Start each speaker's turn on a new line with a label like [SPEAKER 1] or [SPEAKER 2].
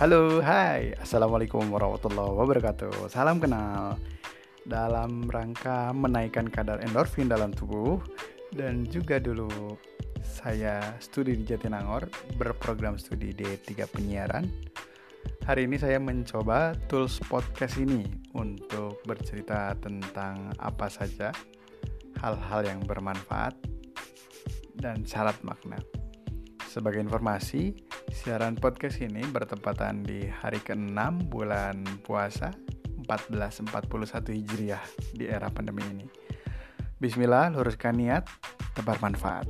[SPEAKER 1] Halo, hai, assalamualaikum warahmatullahi wabarakatuh. Salam kenal. Dalam rangka menaikkan kadar endorfin dalam tubuh dan juga dulu saya studi di Jatinangor berprogram studi D3 penyiaran. Hari ini saya mencoba tools podcast ini untuk bercerita tentang apa saja hal-hal yang bermanfaat dan syarat makna. Sebagai informasi, siaran podcast ini bertepatan di hari ke-6 bulan puasa 1441 Hijriah di era pandemi ini. Bismillah, luruskan niat, tebar manfaat.